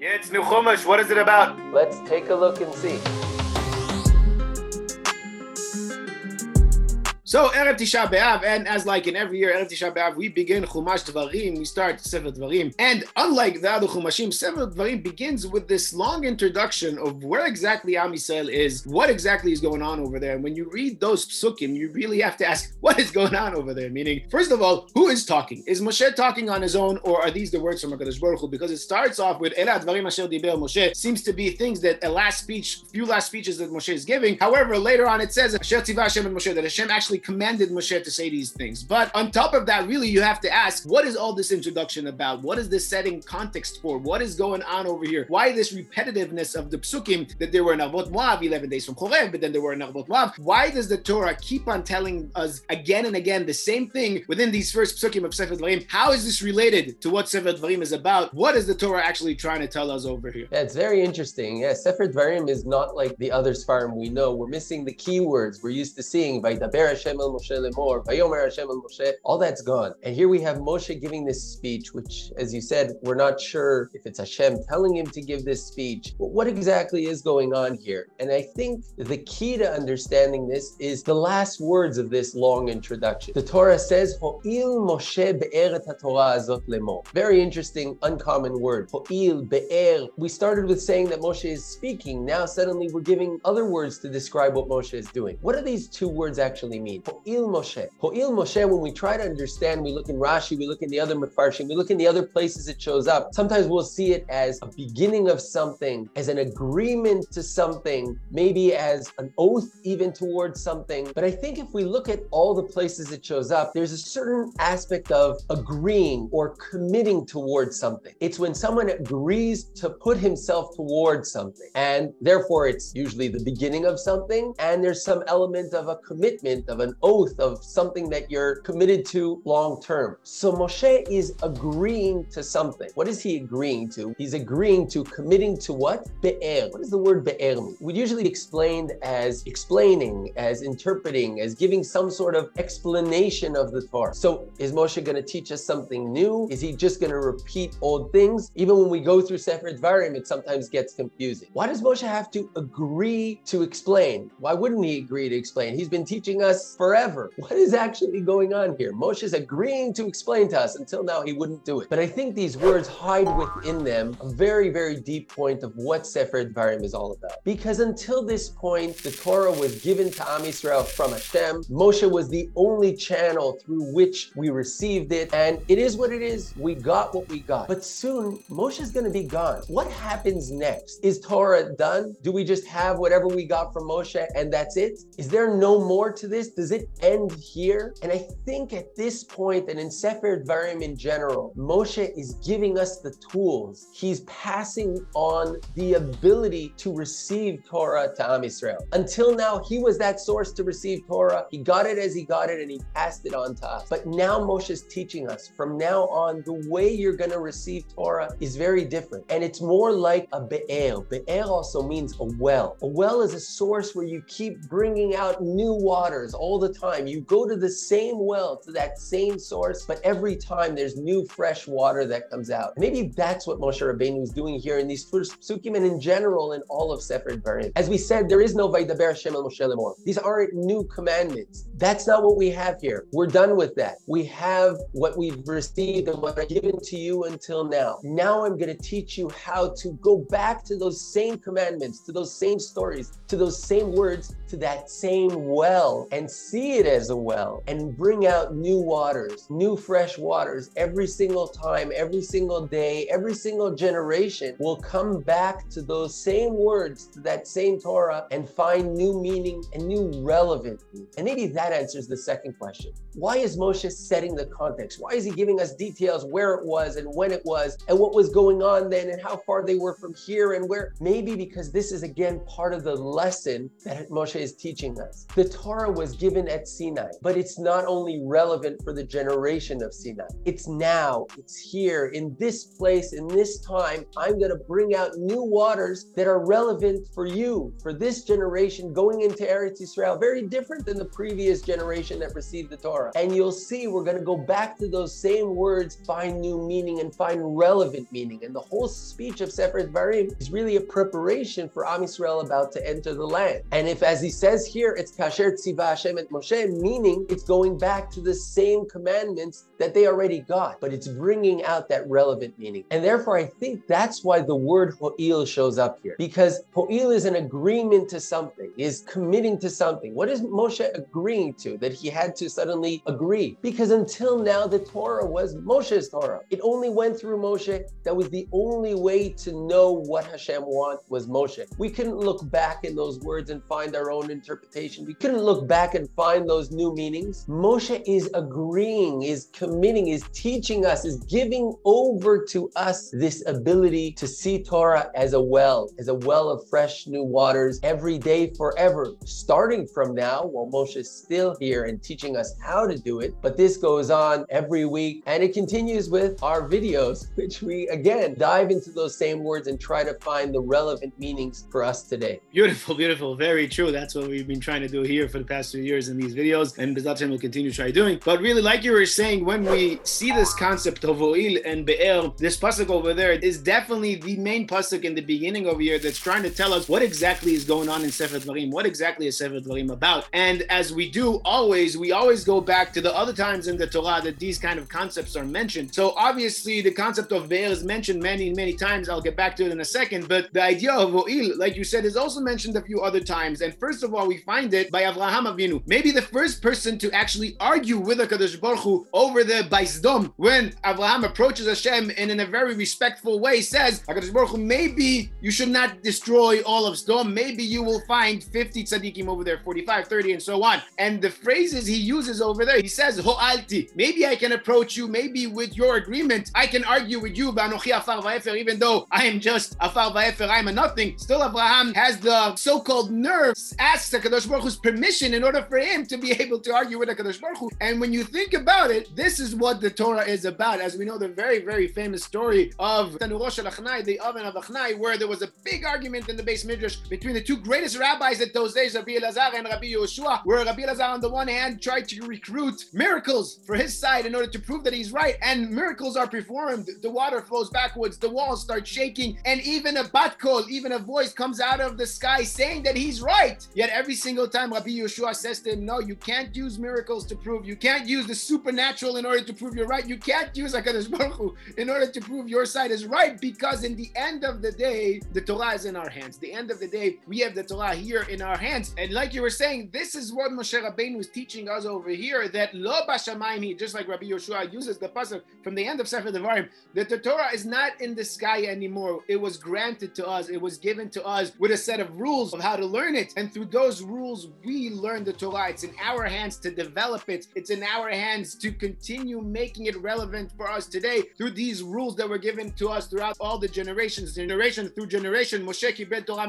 Yeah, it's new Chumash. What is it about? Let's take a look and see. So Erev Tisha B'Av, and as like in every year, Erev Tisha B'Av, we begin Chumash Dvarim, we start Sefer Dvarim. And unlike the other Chumashim, Sefer Dvarim begins with this long introduction of where exactly Am Yisrael is, what exactly is going on over there. And when you read those psukim, you really have to ask, what is going on over there? Meaning, first of all, who is talking? Is Moshe talking on his own, or are these the words from HaKadosh Baruch Hu? Because it starts off with Ela Dvarim Asher Diber Moshe, seems to be things that a last speech, few last speeches that Moshe is giving. However, later on it says, Asher Tzivah Hashem and Moshe, that Hashem actually commanded Moshe to say these things. But on top of that, really, you have to ask, what is all this introduction about? What is this setting context for? What is going on over here? Why this repetitiveness of the psukim that there were in Arvot Moab, 11 days from Chorev, but then there were in Arvot Moab? Why does the Torah keep on telling us again and again the same thing within these first psukim of Sefer Dvarim? How is this related to what Sefer Dvarim is about? What is the Torah actually trying to tell us over here? Yeah, it's very interesting. Yeah, Sefer Dvarim is not like the other Sfarim we know. We're missing the keywords we're used to seeing. Vaydaber Hashem el Moshe lemor, Vayomer Hashem el Moshe. All that's gone. And here we have Moshe giving this speech, which, as you said, we're not sure if it's Hashem telling him to give this speech. What exactly is going on here? And I think the key to understanding this is the last words of this long introduction. The Torah says, Ho'il Moshe be'er et haTorah azot lemor. Very interesting, uncommon word. Ho'il be'er. We started with saying that Moshe is speaking. Now suddenly we're giving other words to describe what Moshe is doing. What do these two words actually mean? Ho'il Moshe. Ho'il Moshe, when we try to understand, we look in Rashi, we look in the other Mefarshim, we look in the other places it shows up. Sometimes we'll see it as a beginning of something, as an agreement to something, maybe as an oath even towards something. But I think if we look at all the places it shows up, there's a certain aspect of agreeing or committing towards something. It's when someone agrees to put himself towards something. And therefore, it's usually the beginning of something. And there's some element of a commitment, of an oath, of something that you're committed to long term. So Moshe is agreeing to something. What is he agreeing to? He's agreeing to committing to what? Be'er. What does the word be'er mean? We usually explained as explaining, as interpreting, as giving some sort of explanation of the Torah. So is Moshe going to teach us something new? Is he just going to repeat old things? Even when we go through Sefer Dvarim, it sometimes gets confusing. Why does Moshe have to agree to explain? Why wouldn't he agree to explain? He's been teaching us forever. What is actually going on here? Moshe's agreeing to explain to us. Until now, he wouldn't do it. But I think these words hide within them a very, very deep point of what Sefer Dvarim is all about. Because until this point, the Torah was given to Am Yisrael from Hashem. Moshe was the only channel through which we received it. And it is what it is. We got what we got. But soon, Moshe's going to be gone. What happens next? Is Torah done? Do we just have whatever we got from Moshe and that's it? Is there no more to this? Does it end here? And I think at this point, and in Sefer Dvarim in general, Moshe is giving us the tools. He's passing on the ability to receive Torah to Am Yisrael. Until now, he was that source to receive Torah. He got it as he got it and he passed it on to us. But now Moshe is teaching us from now on, the way you're going to receive Torah is very different. And it's more like a be'er. Be'er also means a well. A well is a source where you keep bringing out new waters all the time. You go to the same well, to that same source, but every time there's new fresh water that comes out. Maybe that's what Moshe Rabbeinu is doing here in these first psukim and in general in all of Sefer Dvarim. As we said, there is no Vaydaber Hashem el Moshe lemor. These aren't new commandments. That's not what we have here. We're done with that. We have what we've received and what I've given to you until now. Now I'm going to teach you how to go back to those same commandments, to those same stories, to those same words, to that same well and see it as a well and bring out new waters, new fresh waters every single time, every single day, every single generation will come back to those same words, to that same Torah and find new meaning and new relevance. And maybe that answers the second question. Why is Moshe setting the context? Why is he giving us details where it was and when it was and what was going on then and how far they were from here and where? Maybe because this is again part of the lesson that Moshe is teaching us. The Torah was given given at Sinai, but it's not only relevant for the generation of Sinai. It's now, it's here, in this place, in this time. I'm going to bring out new waters that are relevant for you, for this generation going into Eretz Israel, very different than the previous generation that received the Torah. And you'll see we're going to go back to those same words, find new meaning and find relevant meaning. And the whole speech of Sefer Dvarim is really a preparation for Am Yisrael about to enter the land. And if, as he says here, it's Kasher Tziva Hashem et Moshe, meaning it's going back to the same commandments that they already got, but it's bringing out that relevant meaning. And therefore, I think that's why the word Ho'il shows up here, because Ho'il is an agreement to something, is committing to something. What is Moshe agreeing to that he had to suddenly agree? Because until now, the Torah was Moshe's Torah. It only went through Moshe. That was the only way to know what Hashem want was Moshe. We couldn't look back in those words and find our own interpretation. We couldn't look back and find those new meanings. Moshe is agreeing, is committing, is teaching us, is giving over to us this ability to see Torah as a well, as a well of fresh new waters every day forever, starting from now while Moshe is still here and teaching us how to do it. But this goes on every week and it continues with our videos, which we again dive into those same words and try to find the relevant meanings for us today. Beautiful, beautiful, very true. That's what we've been trying to do here for the past few years in these videos, and Bezat will continue to try doing. But really, like you were saying, when we see this concept of Ho'il and Be'er, this pasuk over there is definitely the main pasuk in the beginning of here that's trying to tell us what exactly is going on in Sefer Dvarim, what exactly is Sefer Dvarim about. And as we do always, we always go back to the other times in the Torah that these kind of concepts are mentioned. So obviously, the concept of Be'er is mentioned many, many times. I'll get back to it in a second. But the idea of Ho'il, like you said, is also mentioned a few other times. And first of all, we find it by Avraham Avinu. Maybe the first person to actually argue with HaKadosh Baruch Hu over the Baisdom when Avraham approaches Hashem and in a very respectful way says, HaKadosh Baruch Hu, maybe you should not destroy all of Sdom. Maybe you will find 50 tzaddikim over there, 45, 30, and so on. And the phrases he uses over there, he says, Ho'alti. Maybe I can approach you, maybe with your agreement, I can argue with you, even though I am just Afar Va'efer, I'm a nothing. Still, Abraham has the so-called nerves, asks HaKadosh Baruch Hu's permission in order for him to be able to argue with HaKadosh Baruch Hu. And when you think about it, this is what the Torah is about. As we know, the very, very famous story of Tanurosh Achnai, the oven of Achnai, where there was a big argument in the base midrash between the two greatest rabbis at those days, Rabbi Elazar and Rabbi Yehoshua, where Rabbi Elazar on the one hand tried to recruit miracles for his side in order to prove that he's right, and miracles are performed. The water flows backwards, the walls start shaking, and even a bat kol, even a voice comes out of the sky saying that he's right. Yet every single time Rabbi Yehoshua says to him, No, you can't use miracles to prove, you can't use the supernatural in order to prove you're right. You can't use HaKadosh Baruch Hu in order to prove your side is right, because in the end of the day, the Torah is in our hands. The end of the day, we have the Torah here in our hands. And like you were saying, this is what Moshe Rabbeinu is teaching us over here, that lo bashamayim, just like Rabbi Yehoshua uses the pasuk from the end of Sefer Devarim, that the Torah is not in the sky anymore. It was granted to us. It was given to us with a set of rules of how to learn it. And through those rules, we learn the Torah. It's in our hands to develop it. It's in our hands to continue making it relevant for us today through these rules that were given to us throughout all the generations, generation through generation. Moshe kibel Torah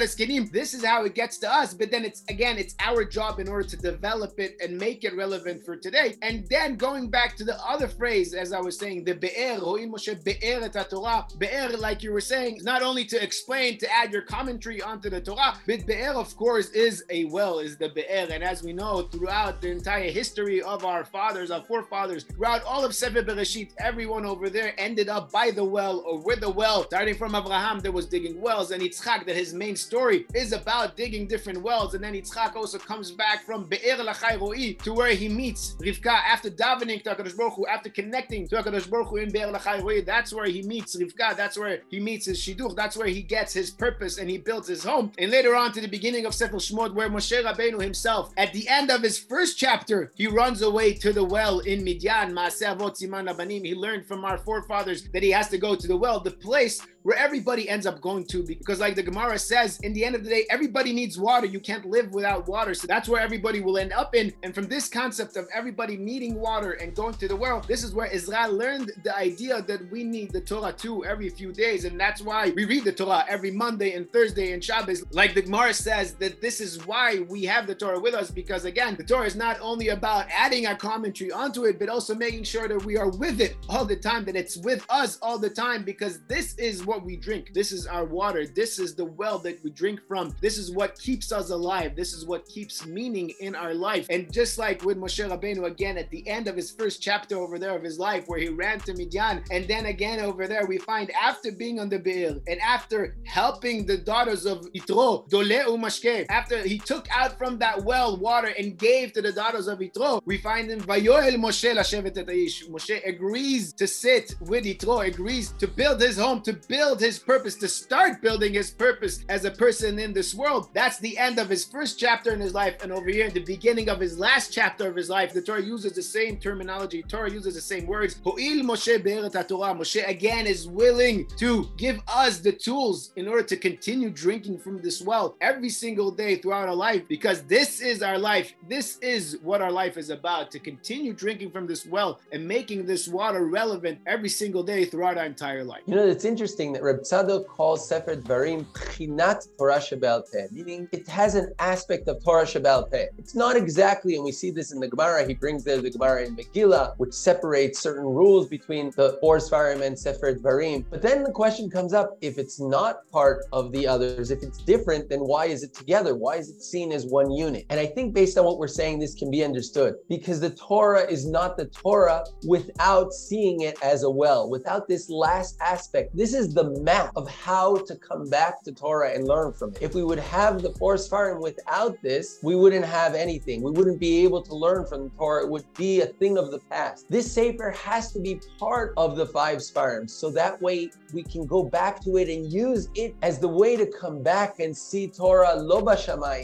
leskenim. This is how it gets to us. But then it's again, it's our job in order to develop it and make it relevant for today. And then going back to the other phrase, as I was saying, the be'er, Moshe be'er et Torah. Be'er, like you were saying, not only to explain, to add your commentary onto the Torah, but be'er, of course, is a well, is the be'er. And as we know, throughout the entire history of our fathers, our forefathers, throughout all of Sefer Bereshit, everyone over there ended up by the well or with the well. Starting from Abraham, that was digging wells, and Yitzchak, that his main story is about digging different wells. And then Yitzchak also comes back from Be'er Lachai Ro'i to where he meets Rivka after davening to HaKadosh Baruch Hu, after connecting to HaKadosh Baruch Hu in Be'er Lachai Ro'i. That's where he meets Rivka. That's where he meets his Shidduch. That's where he gets his purpose and he builds his home. And later on to the beginning of Sefer Where Moshe Rabbeinu himself, at the end of his first chapter, he runs away to the well in Midian. He learned from our forefathers that he has to go to the well, the place where everybody ends up going to because like the gemara says in the end of the day everybody needs water. You can't live without water. So that's where everybody will end up in. And from this concept of everybody needing water and going to the well this is where israel learned the idea that we need the torah too every few days. And that's why we read the torah every monday and thursday and shabbos. Like the gemara says that this is why we have the Torah with us because again, the Torah is not only about adding a commentary onto it, but also making sure that we are with it all the time, that it's with us all the time because this is what we drink. This is our water. This is the well that we drink from. This is what keeps us alive. This is what keeps meaning in our life. And just like with Moshe Rabbeinu again at the end of his first chapter over there of his life where he ran to Midian and then again over there we find after being on the Be'er and after helping the daughters of Yitro, Dole Umashke, after he took out from that well water and gave to the daughters of Yitro, we find in Vayoel Moshe Lashevet et Moshe agrees to sit with Yitro, agrees to build his home, to build his purpose, to start building his purpose as a person in this world. That's the end of his first chapter in his life. And over here, the beginning of his last chapter of his life, the Torah uses the same terminology. Torah uses the same words. Ho'il Moshe Torah. Moshe again is willing to give us the tools in order to continue drinking from this well every single day throughout our life because this is our life. This is what our life is about to continue drinking from this well and making this water relevant every single day throughout our entire life. You know, it's interesting that Reb Tzadok calls Sefer Dvarim Pchinat Torah Shebal Peh, meaning it has an aspect of Torah Shebal Peh. It's not exactly, and we see this in the Gemara, he brings there the Gemara in Megillah, which separates certain rules between the four Sfarim and Sefer Dvarim. But then the question comes up, if it's not part of the others, if it's different, then why is it together? Why is seen as one unit? And I think based on what we're saying, this can be understood because the Torah is not the Torah without seeing it as a well, without this last aspect. This is the map of how to come back to Torah and learn from it. If we would have the four Sfarim without this, we wouldn't have anything. We wouldn't be able to learn from the Torah. It would be a thing of the past. This Sefer has to be part of the five Sfarim. So that way we can go back to it and use it as the way to come back and see Torah lo bashamayim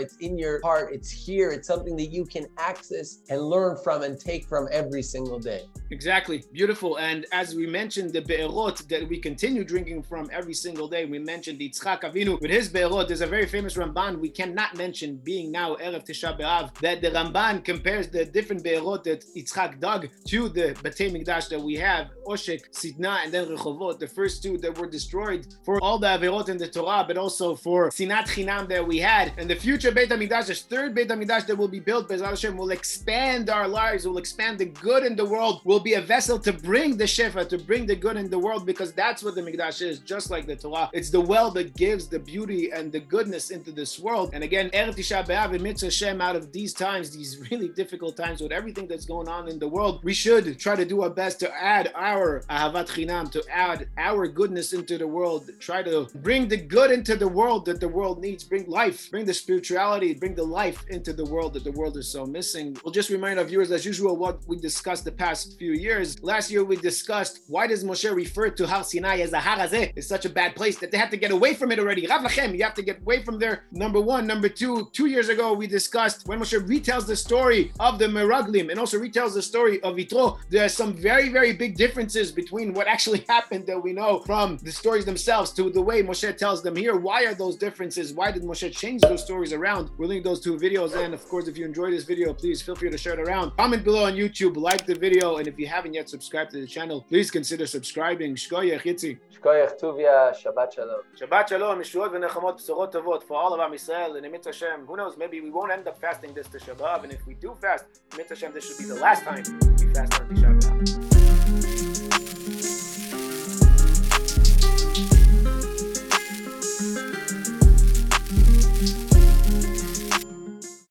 It's in your heart. It's here. It's something that you can access and learn from and take from every single day. Exactly. Beautiful. And as we mentioned, the be'erot that we continue drinking from every single day, we mentioned the Yitzchak Avinu with his be'erot. There's a very famous Ramban we cannot mention, being now Erev Tisha B'Av, that the Ramban compares the different be'erot that Yitzchak dug to the Batei Mikdash that we have, Oshek, Sitna, and then Rechovot, the first two that were destroyed for all the Averot in the Torah, but also for Sinat Chinam that we had. And the future Beit HaMikdash, the third Beit HaMikdash that will be built, Bezal Hashem, will expand our lives, will expand the good in the world, will be a vessel to bring the Shefa, to bring the good in the world, because that's what the Mikdash is, just like the Torah. It's the well that gives the beauty and the goodness into this world. And again, Erev Tisha B'Av, Hashem, out of these times, these really difficult times with everything that's going on in the world, we should try to do our best to add our Ahavat Chinam, to add our goodness into the world, try to bring the good into the world that the world needs, bring life, bring the spirituality, bring the life into the world that the world is so missing. We'll just remind our viewers, as usual, what we discussed the past few years. Last year, we discussed why does Moshe refer to Har Sinai as a Har Hazeh? It's such a bad place that they have to get away from it already. Rav Lachem, you have to get away from there. Number one. Number two, two years ago, we discussed when Moshe retells the story of the Meraglim and also retells the story of Yitro, there are some very, very big differences between what actually happened that we know from the stories themselves to the way Moshe tells them here. Why are those differences? Why did Moshe change those stories around? We'll link those two videos. And of course, if you enjoyed this video, please feel free to share it around. Comment below on YouTube, like the video, and if you haven't yet subscribed to the channel, please consider subscribing. Shkoyach Yitzi. Shkoyach Tuvia, Shabbat Shalom. Shabbat Shalom, Yeshuot v'nechamot, b'sorot tovot for all of Am Yisrael and Emitz Hashem. Who knows, maybe we won't end up fasting this to Shabbat, and if we do fast, Emitz Hashem, this should be the last time we fast on Tisha B'Av.